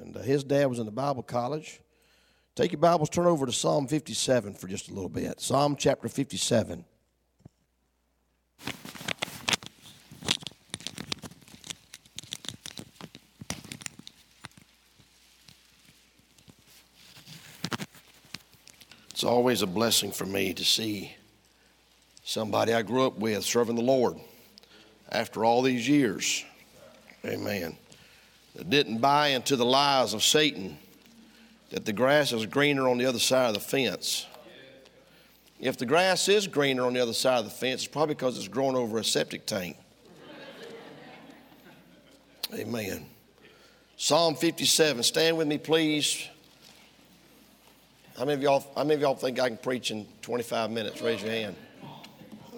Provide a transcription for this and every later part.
and uh, his dad was in the Bible college. Take your Bibles, turn over to Psalm 57 for just a little bit. Psalm chapter 57. It's always a blessing for me to see somebody I grew up with serving the Lord after all these years. Amen. That didn't buy into the lies of Satan that the grass is greener on the other side of the fence. If the grass is greener on the other side of the fence, it's probably because it's growing over a septic tank. Amen. Psalm 57. Stand with me, please. How many of y'all, how many of y'all think I can preach in 25 minutes? Raise your hand.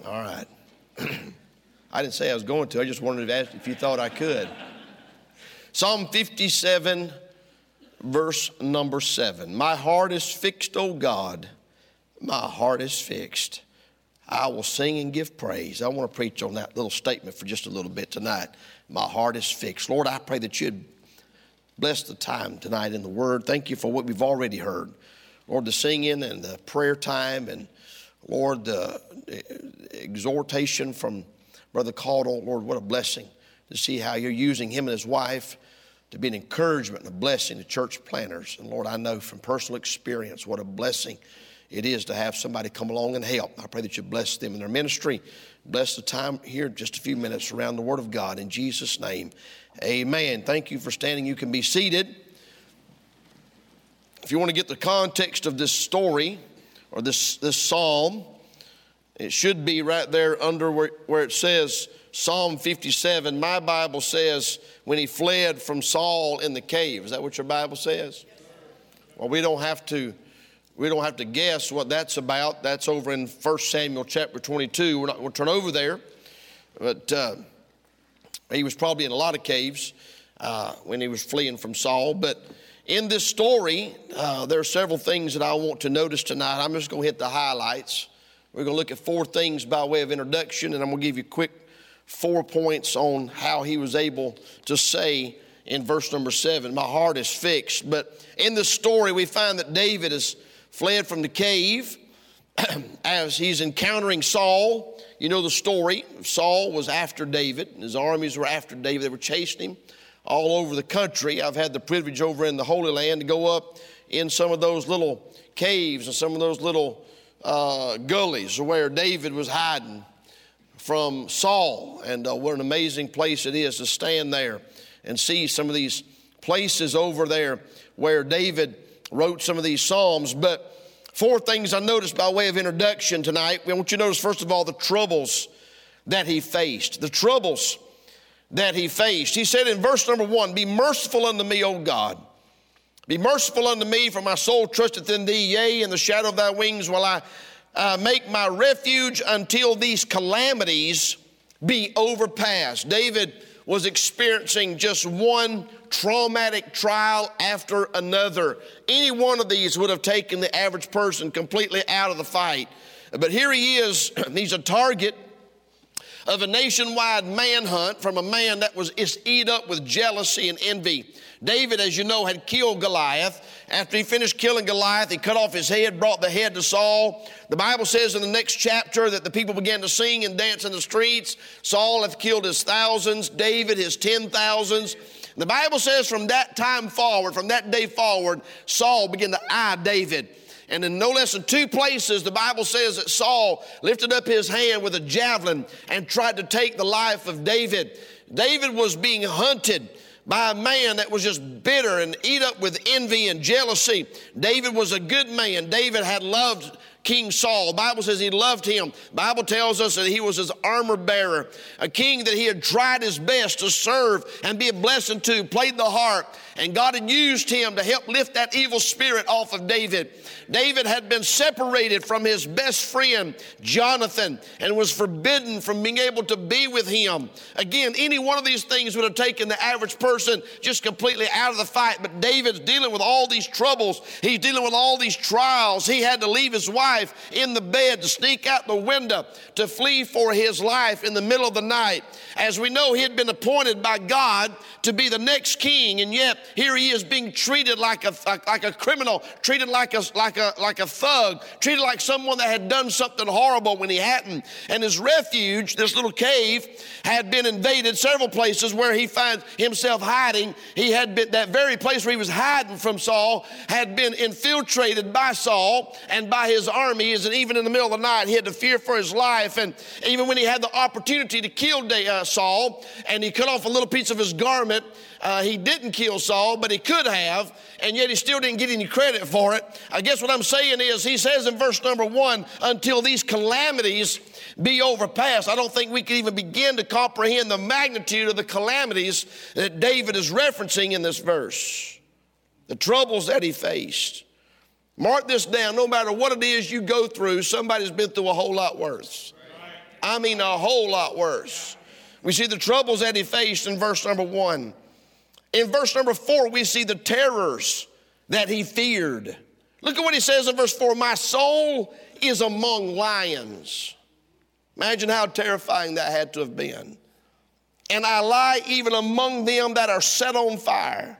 All right. I didn't say I was going to. I just wanted to ask if you thought I could. Psalm 57, verse number 7. My heart is fixed, O God. My heart is fixed. I will sing and give praise. I want to preach on that little statement for just a little bit tonight. My heart is fixed. Lord, I pray that you'd bless the time tonight in the Word. Thank you for what we've already heard. Lord, the singing and the prayer time, and Lord, the exhortation from Brother Caudle. Lord, what a blessing to see how you're using him and his wife to be an encouragement and a blessing to church planters. And Lord, I know from personal experience what a blessing it is to have somebody come along and help. I pray that you bless them in their ministry. Bless the time here, just a few minutes around the Word of God. In Jesus' name, amen. Thank you for standing. You can be seated. If you want to get the context of this story or this, this psalm, it should be right there under where, where it says Psalm 57. My Bible says when he fled from Saul in the cave. Is that what your Bible says? Well, we don't have to we don't have to guess what that's about. That's over in 1 Samuel chapter 22. We're not going to turn over there. But uh, he was probably in a lot of caves uh, when he was fleeing from Saul. But in this story, uh, there are several things that I want to notice tonight. I'm just going to hit the highlights. We're going to look at four things by way of introduction, and I'm going to give you quick four points on how he was able to say in verse number seven, My heart is fixed. But in the story, we find that David has fled from the cave as he's encountering Saul. You know the story. Saul was after David, his armies were after David, they were chasing him all over the country. I've had the privilege over in the Holy Land to go up in some of those little caves and some of those little uh, gullies where David was hiding from Saul. And uh, what an amazing place it is to stand there and see some of these places over there where David wrote some of these Psalms. But four things I noticed by way of introduction tonight. I want you to notice, first of all, the troubles that he faced. The troubles that he faced. He said in verse number one, Be merciful unto me, O God. Be merciful unto me, for my soul trusteth in thee. Yea, in the shadow of thy wings will I uh, make my refuge until these calamities be overpassed. David was experiencing just one traumatic trial after another. Any one of these would have taken the average person completely out of the fight. But here he is, he's a target of a nationwide manhunt from a man that was eat up with jealousy and envy. David, as you know, had killed Goliath. After he finished killing Goliath, he cut off his head, brought the head to Saul. The Bible says in the next chapter that the people began to sing and dance in the streets. Saul hath killed his thousands, David his ten thousands. The Bible says from that time forward, from that day forward, Saul began to eye David. And in no less than two places, the Bible says that Saul lifted up his hand with a javelin and tried to take the life of David. David was being hunted by a man that was just bitter and eat up with envy and jealousy. David was a good man. David had loved King Saul. The Bible says he loved him. The Bible tells us that he was his armor bearer, a king that he had tried his best to serve and be a blessing to, played the harp, and God had used him to help lift that evil spirit off of David. David had been separated from his best friend, Jonathan, and was forbidden from being able to be with him. Again, any one of these things would have taken the average person just completely out of the fight, but David's dealing with all these troubles. He's dealing with all these trials. He had to leave his wife in the bed, to sneak out the window, to flee for his life in the middle of the night. As we know, he had been appointed by God to be the next king, and yet here he is being treated like a, like a criminal, treated like a, like, a, like a thug, treated like someone that had done something horrible when he hadn't. And his refuge, this little cave, had been invaded several places where he finds himself hiding. He had been, that very place where he was hiding from Saul had been infiltrated by Saul and by his armies, and even in the middle of the night, he had to fear for his life. And even when he had the opportunity to kill uh, Saul, and he cut off a little piece of his garment, uh, he didn't kill Saul, but he could have, and yet he still didn't get any credit for it. I guess what I'm saying is, he says in verse number one, until these calamities be overpassed. I don't think we can even begin to comprehend the magnitude of the calamities that David is referencing in this verse, the troubles that he faced. Mark this down no matter what it is you go through, somebody's been through a whole lot worse. I mean, a whole lot worse. We see the troubles that he faced in verse number one. In verse number four, we see the terrors that he feared. Look at what he says in verse four My soul is among lions. Imagine how terrifying that had to have been. And I lie even among them that are set on fire,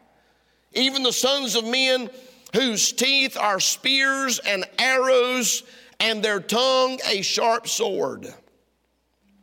even the sons of men whose teeth are spears and arrows, and their tongue a sharp sword.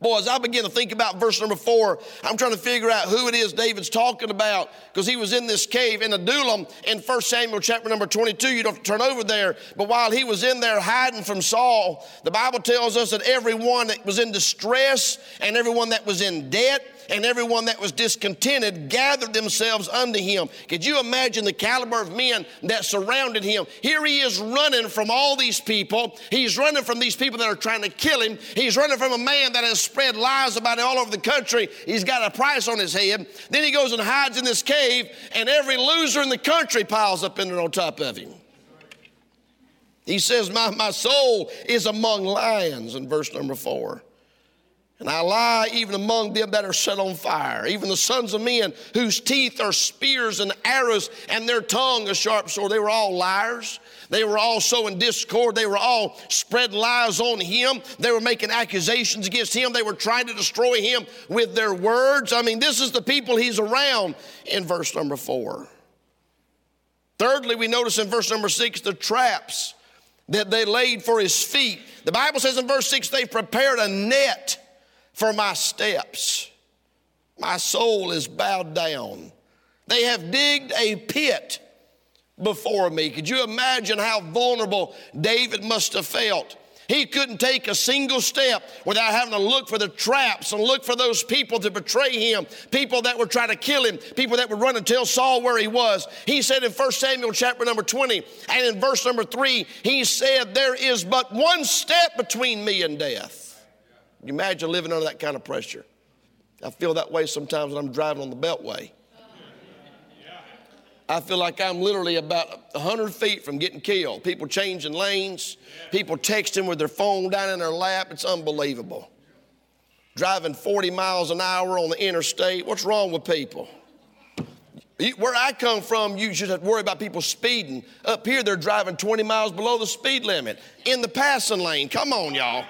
Boy, as I begin to think about verse number four, I'm trying to figure out who it is David's talking about because he was in this cave in Adullam in 1 Samuel chapter number 22. You don't have to turn over there. But while he was in there hiding from Saul, the Bible tells us that everyone that was in distress and everyone that was in debt and everyone that was discontented gathered themselves unto him. Could you imagine the caliber of men that surrounded him? Here he is running from all these people. He's running from these people that are trying to kill him. He's running from a man that has spread lies about it all over the country. He's got a price on his head. Then he goes and hides in this cave, and every loser in the country piles up in there on top of him. He says, My, my soul is among lions in verse number four. And I lie even among them that are set on fire, even the sons of men whose teeth are spears and arrows, and their tongue a sharp sword. They were all liars. They were all sowing discord. They were all spreading lies on him. They were making accusations against him. They were trying to destroy him with their words. I mean, this is the people he's around in verse number four. Thirdly, we notice in verse number six the traps that they laid for his feet. The Bible says in verse six, they prepared a net for my steps. My soul is bowed down. They have digged a pit before me. Could you imagine how vulnerable David must have felt? He couldn't take a single step without having to look for the traps and look for those people to betray him, people that would try to kill him, people that would run and tell Saul where he was. He said in 1 Samuel chapter number 20 and in verse number 3, he said, There is but one step between me and death. You imagine living under that kind of pressure. I feel that way sometimes when I'm driving on the Beltway. I feel like I'm literally about 100 feet from getting killed. People changing lanes, people texting with their phone down in their lap. It's unbelievable. Driving 40 miles an hour on the interstate. What's wrong with people? Where I come from, you should have to worry about people speeding. Up here, they're driving 20 miles below the speed limit in the passing lane. Come on, y'all.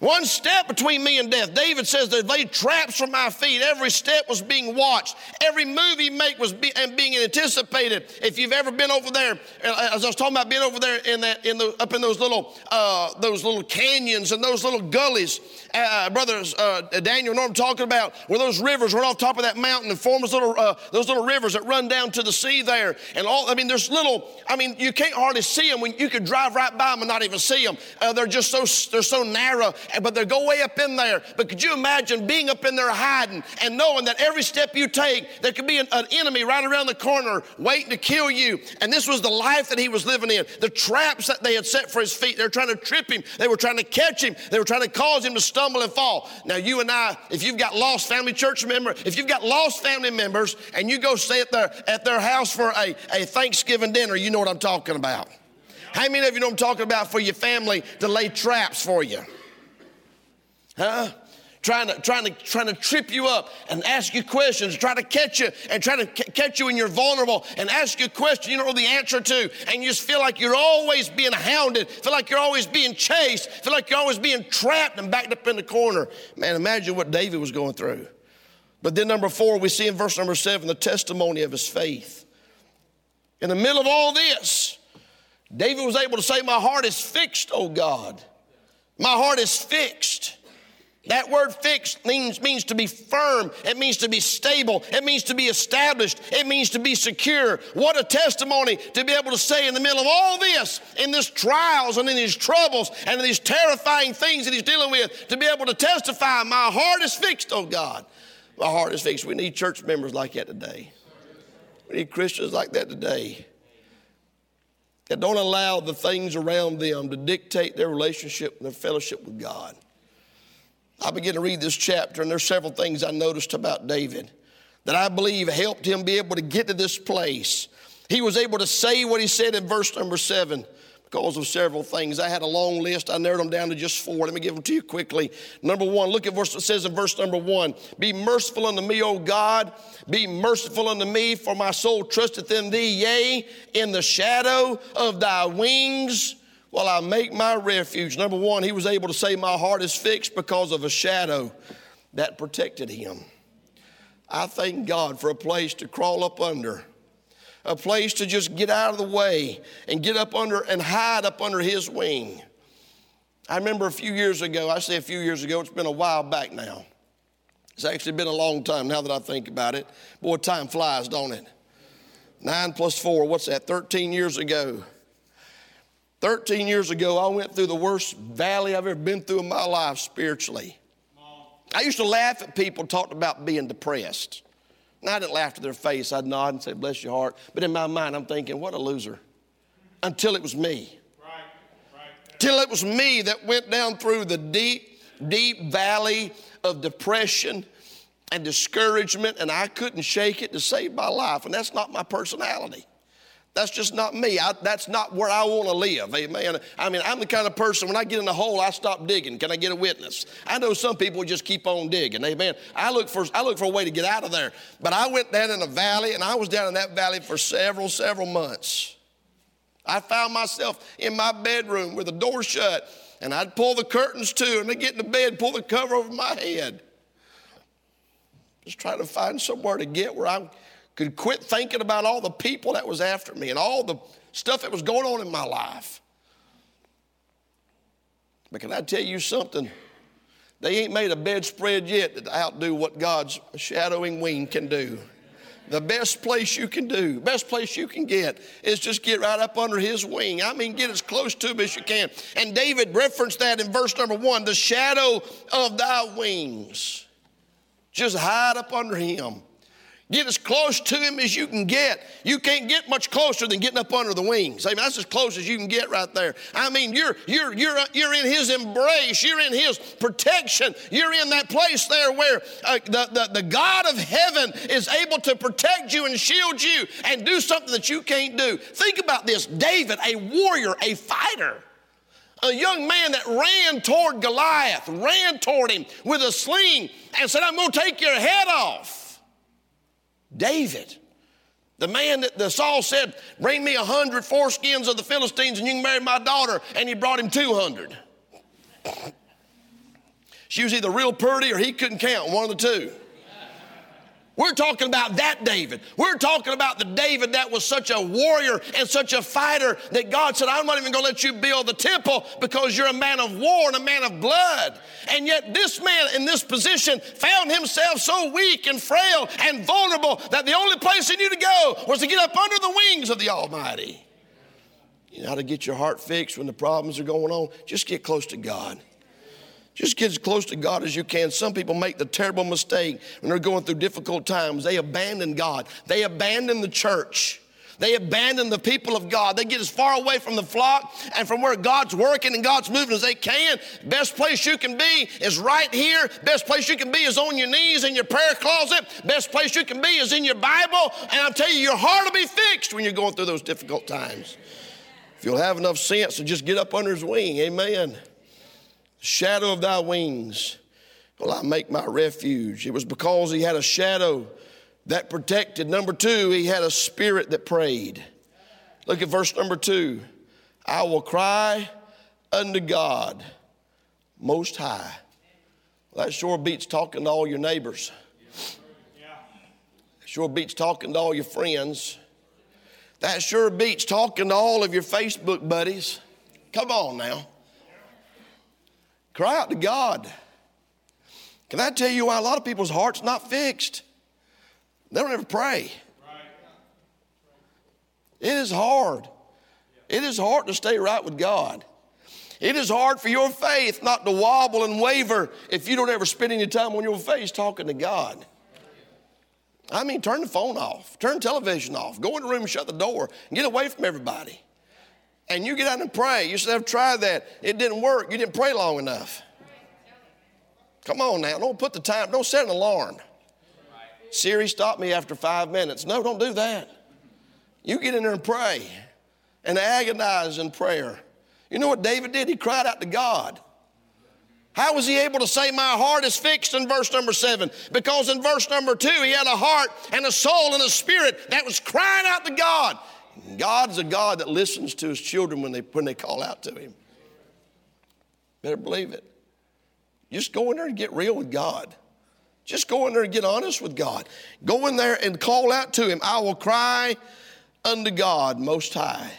One step between me and death. David says they laid traps for my feet. Every step was being watched. Every move he make was be, and being anticipated. If you've ever been over there, uh, as I was talking about being over there in that in the up in those little uh, those little canyons and those little gullies, uh, brothers uh, Daniel, I'm talking about? Where those rivers run off top of that mountain and form those little uh, those little rivers that run down to the sea there. And all I mean, there's little. I mean, you can't hardly see them when you could drive right by them and not even see them. Uh, they're just so they're so narrow but they go way up in there. But could you imagine being up in there hiding and knowing that every step you take, there could be an, an enemy right around the corner waiting to kill you? And this was the life that he was living in. The traps that they had set for his feet, they were trying to trip him, they were trying to catch him, they were trying to cause him to stumble and fall. Now, you and I, if you've got lost family church member, if you've got lost family members and you go stay at their, at their house for a, a Thanksgiving dinner, you know what I'm talking about. How many of you know I'm talking about for your family to lay traps for you? Huh? trying to, trying to, trying to trip you up and ask you questions, try to catch you and try to c- catch you when you're vulnerable and ask you a question you don't know the answer to, and you just feel like you're always being hounded, feel like you're always being chased, feel like you're always being trapped and backed up in the corner. Man, imagine what David was going through. But then, number four, we see in verse number seven the testimony of his faith. In the middle of all this, David was able to say, My heart is fixed, oh God. My heart is fixed. That word fixed means, means to be firm. It means to be stable. It means to be established. It means to be secure. What a testimony to be able to say in the middle of all this, in these trials and in these troubles and in these terrifying things that he's dealing with, to be able to testify, my heart is fixed, oh God. My heart is fixed. We need church members like that today. We need Christians like that today that don't allow the things around them to dictate their relationship and their fellowship with God. I began to read this chapter, and there's several things I noticed about David that I believe helped him be able to get to this place. He was able to say what he said in verse number seven because of several things. I had a long list. I narrowed them down to just four. Let me give them to you quickly. Number one, look at what it says in verse number one. Be merciful unto me, O God. Be merciful unto me, for my soul trusteth in thee. Yea, in the shadow of thy wings while I make my refuge. Number one, he was able to say, My heart is fixed because of a shadow that protected him. I thank God for a place to crawl up under, a place to just get out of the way and get up under and hide up under his wing. I remember a few years ago, I say a few years ago, it's been a while back now. It's actually been a long time now that I think about it. Boy, time flies, don't it? Nine plus four, what's that? 13 years ago. 13 years ago, I went through the worst valley I've ever been through in my life spiritually. I used to laugh at people talking about being depressed. And I didn't laugh to their face. I'd nod and say, bless your heart. But in my mind, I'm thinking, what a loser. Until it was me. Till it was me that went down through the deep, deep valley of depression and discouragement, and I couldn't shake it to save my life. And that's not my personality. That's just not me. I, that's not where I want to live. Amen. I mean, I'm the kind of person, when I get in a hole, I stop digging. Can I get a witness? I know some people just keep on digging. Amen. I look for, I look for a way to get out of there. But I went down in a valley, and I was down in that valley for several, several months. I found myself in my bedroom with the door shut, and I'd pull the curtains to, and I'd get in the bed, pull the cover over my head. Just trying to find somewhere to get where I'm could quit thinking about all the people that was after me and all the stuff that was going on in my life. But can I tell you something? They ain't made a bedspread yet that outdo what God's shadowing wing can do. The best place you can do, best place you can get is just get right up under his wing. I mean, get as close to him as you can. And David referenced that in verse number one the shadow of thy wings. Just hide up under him. Get as close to him as you can get. You can't get much closer than getting up under the wings. I mean, that's as close as you can get right there. I mean, you're, you're, you're, you're in his embrace. You're in his protection. You're in that place there where uh, the, the, the God of heaven is able to protect you and shield you and do something that you can't do. Think about this David, a warrior, a fighter a young man that ran toward Goliath, ran toward him with a sling and said, I'm going to take your head off. David, the man that the Saul said, Bring me a hundred foreskins of the Philistines and you can marry my daughter, and he brought him 200. She was either real pretty or he couldn't count, one of the two. We're talking about that David. We're talking about the David that was such a warrior and such a fighter that God said, I'm not even going to let you build the temple because you're a man of war and a man of blood. And yet, this man in this position found himself so weak and frail and vulnerable that the only place he knew to go was to get up under the wings of the Almighty. You know how to get your heart fixed when the problems are going on? Just get close to God. Just get as close to God as you can. Some people make the terrible mistake when they're going through difficult times. They abandon God, they abandon the church. They abandon the people of God. They get as far away from the flock and from where God's working and God's moving as they can. Best place you can be is right here. Best place you can be is on your knees in your prayer closet. Best place you can be is in your Bible. And I'll tell you, your heart will be fixed when you're going through those difficult times. If you'll have enough sense to just get up under his wing, amen shadow of thy wings. will I make my refuge. It was because he had a shadow that protected. Number two, he had a spirit that prayed. Look at verse number two. I will cry unto God most high. Well, that sure beats talking to all your neighbors. That sure beats talking to all your friends. That sure beats talking to all of your Facebook buddies. Come on now. Cry out to God. Can I tell you why a lot of people's hearts not fixed? They don't ever pray. It is hard. It is hard to stay right with God. It is hard for your faith not to wobble and waver if you don't ever spend any time on your face talking to God. I mean, turn the phone off, turn television off, go in the room shut the door, and get away from everybody. And you get out and pray. You said, I've tried that. It didn't work. You didn't pray long enough. Come on now. Don't put the time, don't set an alarm. Siri, stop me after five minutes. No, don't do that. You get in there and pray and agonize in prayer. You know what David did? He cried out to God. How was he able to say, My heart is fixed in verse number seven? Because in verse number two, he had a heart and a soul and a spirit that was crying out to God. God is a God that listens to his children when they, when they call out to him. Better believe it. Just go in there and get real with God. Just go in there and get honest with God. Go in there and call out to Him. I will cry unto God Most High.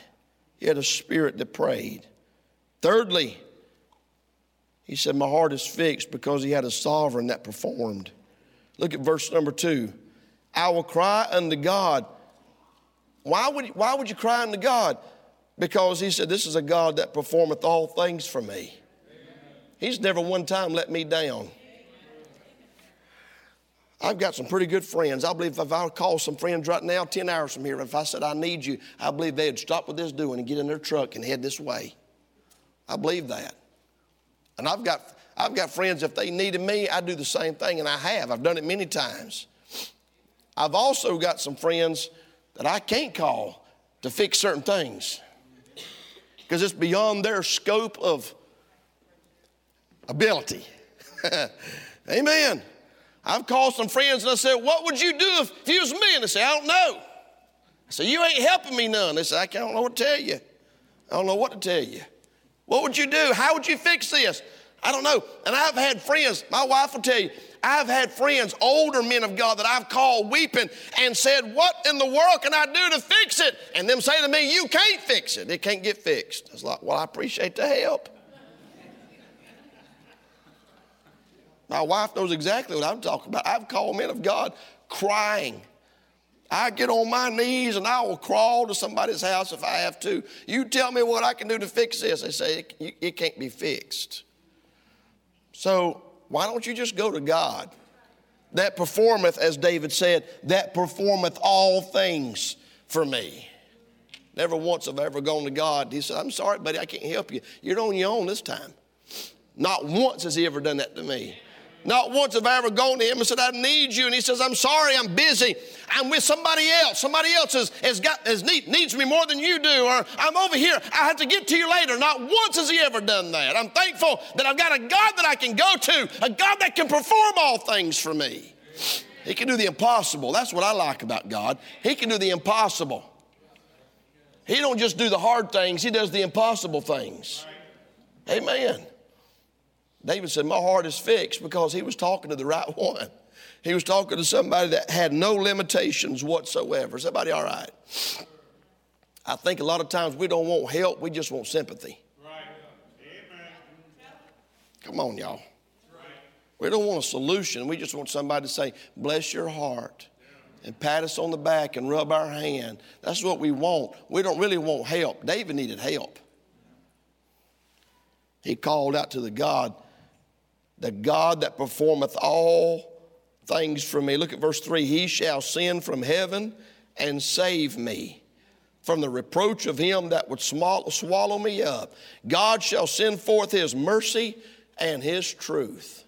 He had a spirit that prayed. Thirdly, he said, My heart is fixed because he had a sovereign that performed. Look at verse number two. I will cry unto God. Why would, why would you cry unto God? Because he said, This is a God that performeth all things for me. He's never one time let me down. I've got some pretty good friends. I believe if I call some friends right now, 10 hours from here, if I said, I need you, I believe they'd stop what they're doing and get in their truck and head this way. I believe that. And I've got, I've got friends, if they needed me, I'd do the same thing, and I have. I've done it many times. I've also got some friends that I can't call to fix certain things because it's beyond their scope of ability. Amen. I've called some friends and I said, What would you do if, if you was me? And they say, I don't know. I said, You ain't helping me none. They said, I don't know what to tell you. I don't know what to tell you. What would you do? How would you fix this? I don't know. And I've had friends, my wife will tell you, I've had friends, older men of God, that I've called weeping and said, What in the world can I do to fix it? And them say to me, You can't fix it. It can't get fixed. It's like, Well, I appreciate the help. My wife knows exactly what I'm talking about. I've called men of God crying. I get on my knees and I will crawl to somebody's house if I have to. You tell me what I can do to fix this. They say it, it can't be fixed. So why don't you just go to God? That performeth, as David said, that performeth all things for me. Never once have I ever gone to God. He said, I'm sorry, buddy, I can't help you. You're on your own this time. Not once has he ever done that to me. Not once have I ever gone to him and said, I need you. And he says, I'm sorry, I'm busy. I'm with somebody else. Somebody else has, has got, has need, needs me more than you do. Or I'm over here. I have to get to you later. Not once has he ever done that. I'm thankful that I've got a God that I can go to, a God that can perform all things for me. He can do the impossible. That's what I like about God. He can do the impossible. He don't just do the hard things, he does the impossible things. Amen. David said, My heart is fixed because he was talking to the right one. He was talking to somebody that had no limitations whatsoever. Is everybody all right? I think a lot of times we don't want help, we just want sympathy. Right. Amen. Come on, y'all. Right. We don't want a solution. We just want somebody to say, Bless your heart, and pat us on the back and rub our hand. That's what we want. We don't really want help. David needed help. He called out to the God the God that performeth all things for me. Look at verse 3 He shall send from heaven and save me from the reproach of him that would swallow me up. God shall send forth his mercy and his truth.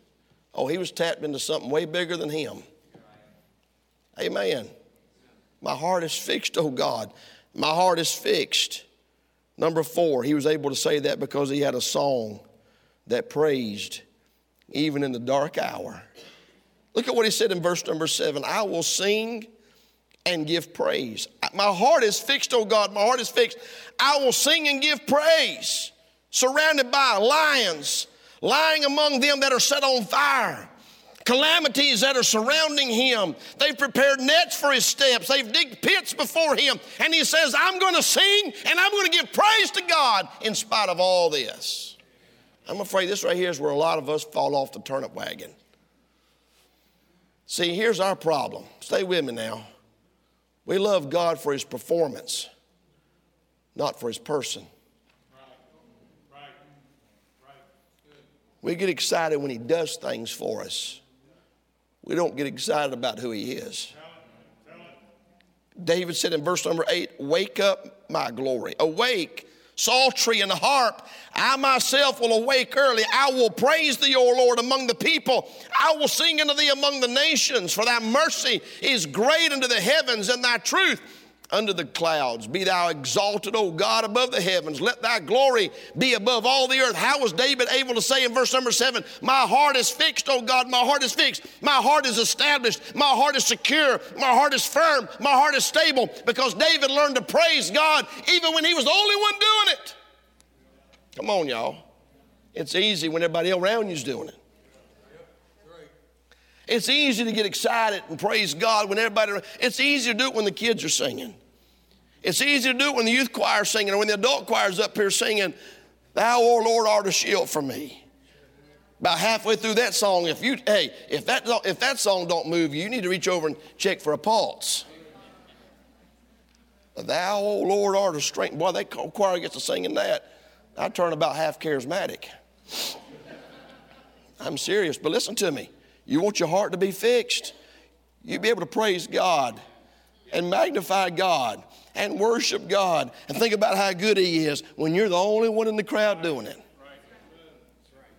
Oh, he was tapped into something way bigger than him. Amen. My heart is fixed, oh God. My heart is fixed. Number four, he was able to say that because he had a song that praised even in the dark hour. Look at what he said in verse number seven I will sing and give praise. My heart is fixed, oh God, my heart is fixed. I will sing and give praise. Surrounded by lions, lying among them that are set on fire calamities that are surrounding him. They've prepared nets for his steps. They've digged pits before him. And he says, I'm going to sing and I'm going to give praise to God in spite of all this. I'm afraid this right here is where a lot of us fall off the turnip wagon. See, here's our problem. Stay with me now. We love God for his performance, not for his person. We get excited when he does things for us we don't get excited about who he is. David said in verse number eight, Wake up, my glory. Awake, psaltery and harp. I myself will awake early. I will praise thee, O Lord, among the people. I will sing unto thee among the nations, for thy mercy is great unto the heavens, and thy truth under the clouds. Be thou exalted, O God, above the heavens. Let thy glory be above all the earth. How was David able to say in verse number seven, My heart is fixed, O God, my heart is fixed. My heart is established. My heart is secure. My heart is firm. My heart is stable. Because David learned to praise God even when he was the only one doing it. Come on, y'all. It's easy when everybody around you's doing it. It's easy to get excited and praise God when everybody, it's easy to do it when the kids are singing. It's easy to do it when the youth choir is singing or when the adult choir is up here singing, Thou, O Lord, art a shield for me. About halfway through that song, if you, hey, if that, if that song don't move you, you need to reach over and check for a pulse. Thou, O Lord, art a strength. Boy, that choir gets to singing that. I turn about half charismatic. I'm serious, but listen to me. You want your heart to be fixed? You be able to praise God and magnify God and worship God and think about how good He is when you're the only one in the crowd doing it.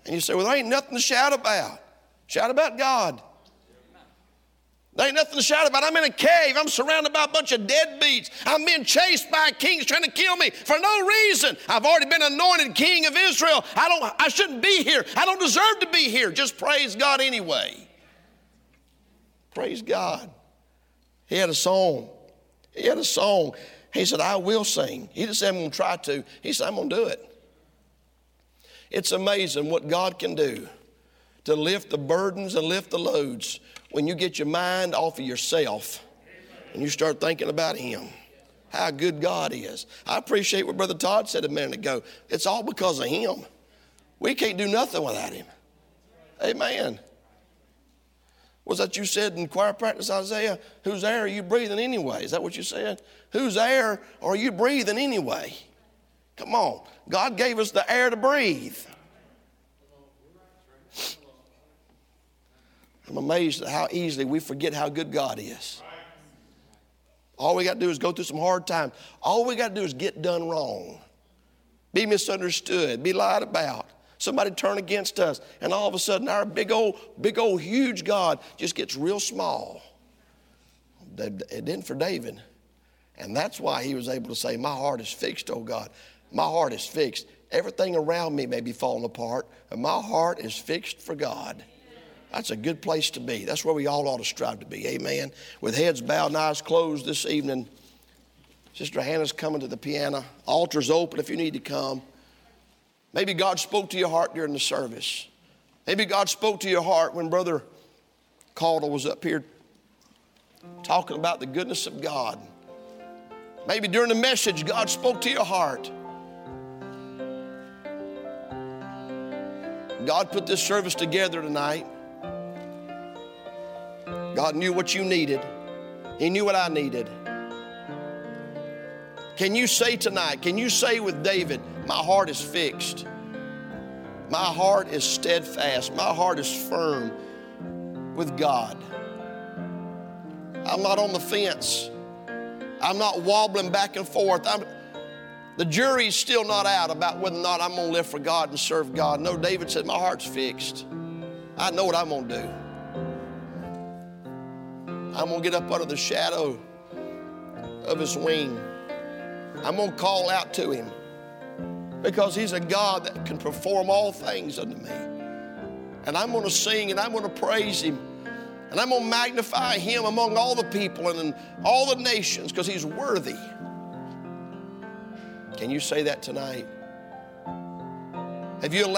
And you say, Well, there ain't nothing to shout about. Shout about God. There ain't nothing to shout about. I'm in a cave. I'm surrounded by a bunch of deadbeats. I'm being chased by kings trying to kill me for no reason. I've already been anointed king of Israel. I don't I shouldn't be here. I don't deserve to be here. Just praise God anyway. Praise God. He had a song. He had a song. He said, I will sing. He didn't say, I'm going to try to. He said, I'm going to do it. It's amazing what God can do to lift the burdens and lift the loads when you get your mind off of yourself and you start thinking about Him. How good God is. I appreciate what Brother Todd said a minute ago. It's all because of Him. We can't do nothing without Him. Amen. Was that you said in choir practice, Isaiah? Whose air are you breathing anyway? Is that what you said? Whose air are you breathing anyway? Come on. God gave us the air to breathe. I'm amazed at how easily we forget how good God is. All we got to do is go through some hard times. All we got to do is get done wrong, be misunderstood, be lied about. Somebody turn against us, and all of a sudden our big old, big old, huge God just gets real small. It didn't for David. And that's why he was able to say, My heart is fixed, oh God. My heart is fixed. Everything around me may be falling apart, and my heart is fixed for God. That's a good place to be. That's where we all ought to strive to be. Amen. With heads bowed and eyes closed this evening, Sister Hannah's coming to the piano. Altar's open if you need to come. Maybe God spoke to your heart during the service. Maybe God spoke to your heart when Brother Calder was up here talking about the goodness of God. Maybe during the message, God spoke to your heart. God put this service together tonight. God knew what you needed, He knew what I needed. Can you say tonight, can you say with David, My heart is fixed? My heart is steadfast. My heart is firm with God. I'm not on the fence. I'm not wobbling back and forth. I'm, the jury's still not out about whether or not I'm going to live for God and serve God. No, David said, My heart's fixed. I know what I'm going to do. I'm going to get up under the shadow of his wing. I'm going to call out to him because he's a God that can perform all things unto me. And I'm going to sing and I'm going to praise Him. And I'm going to magnify Him among all the people and in all the nations because He's worthy. Can you say that tonight? Have you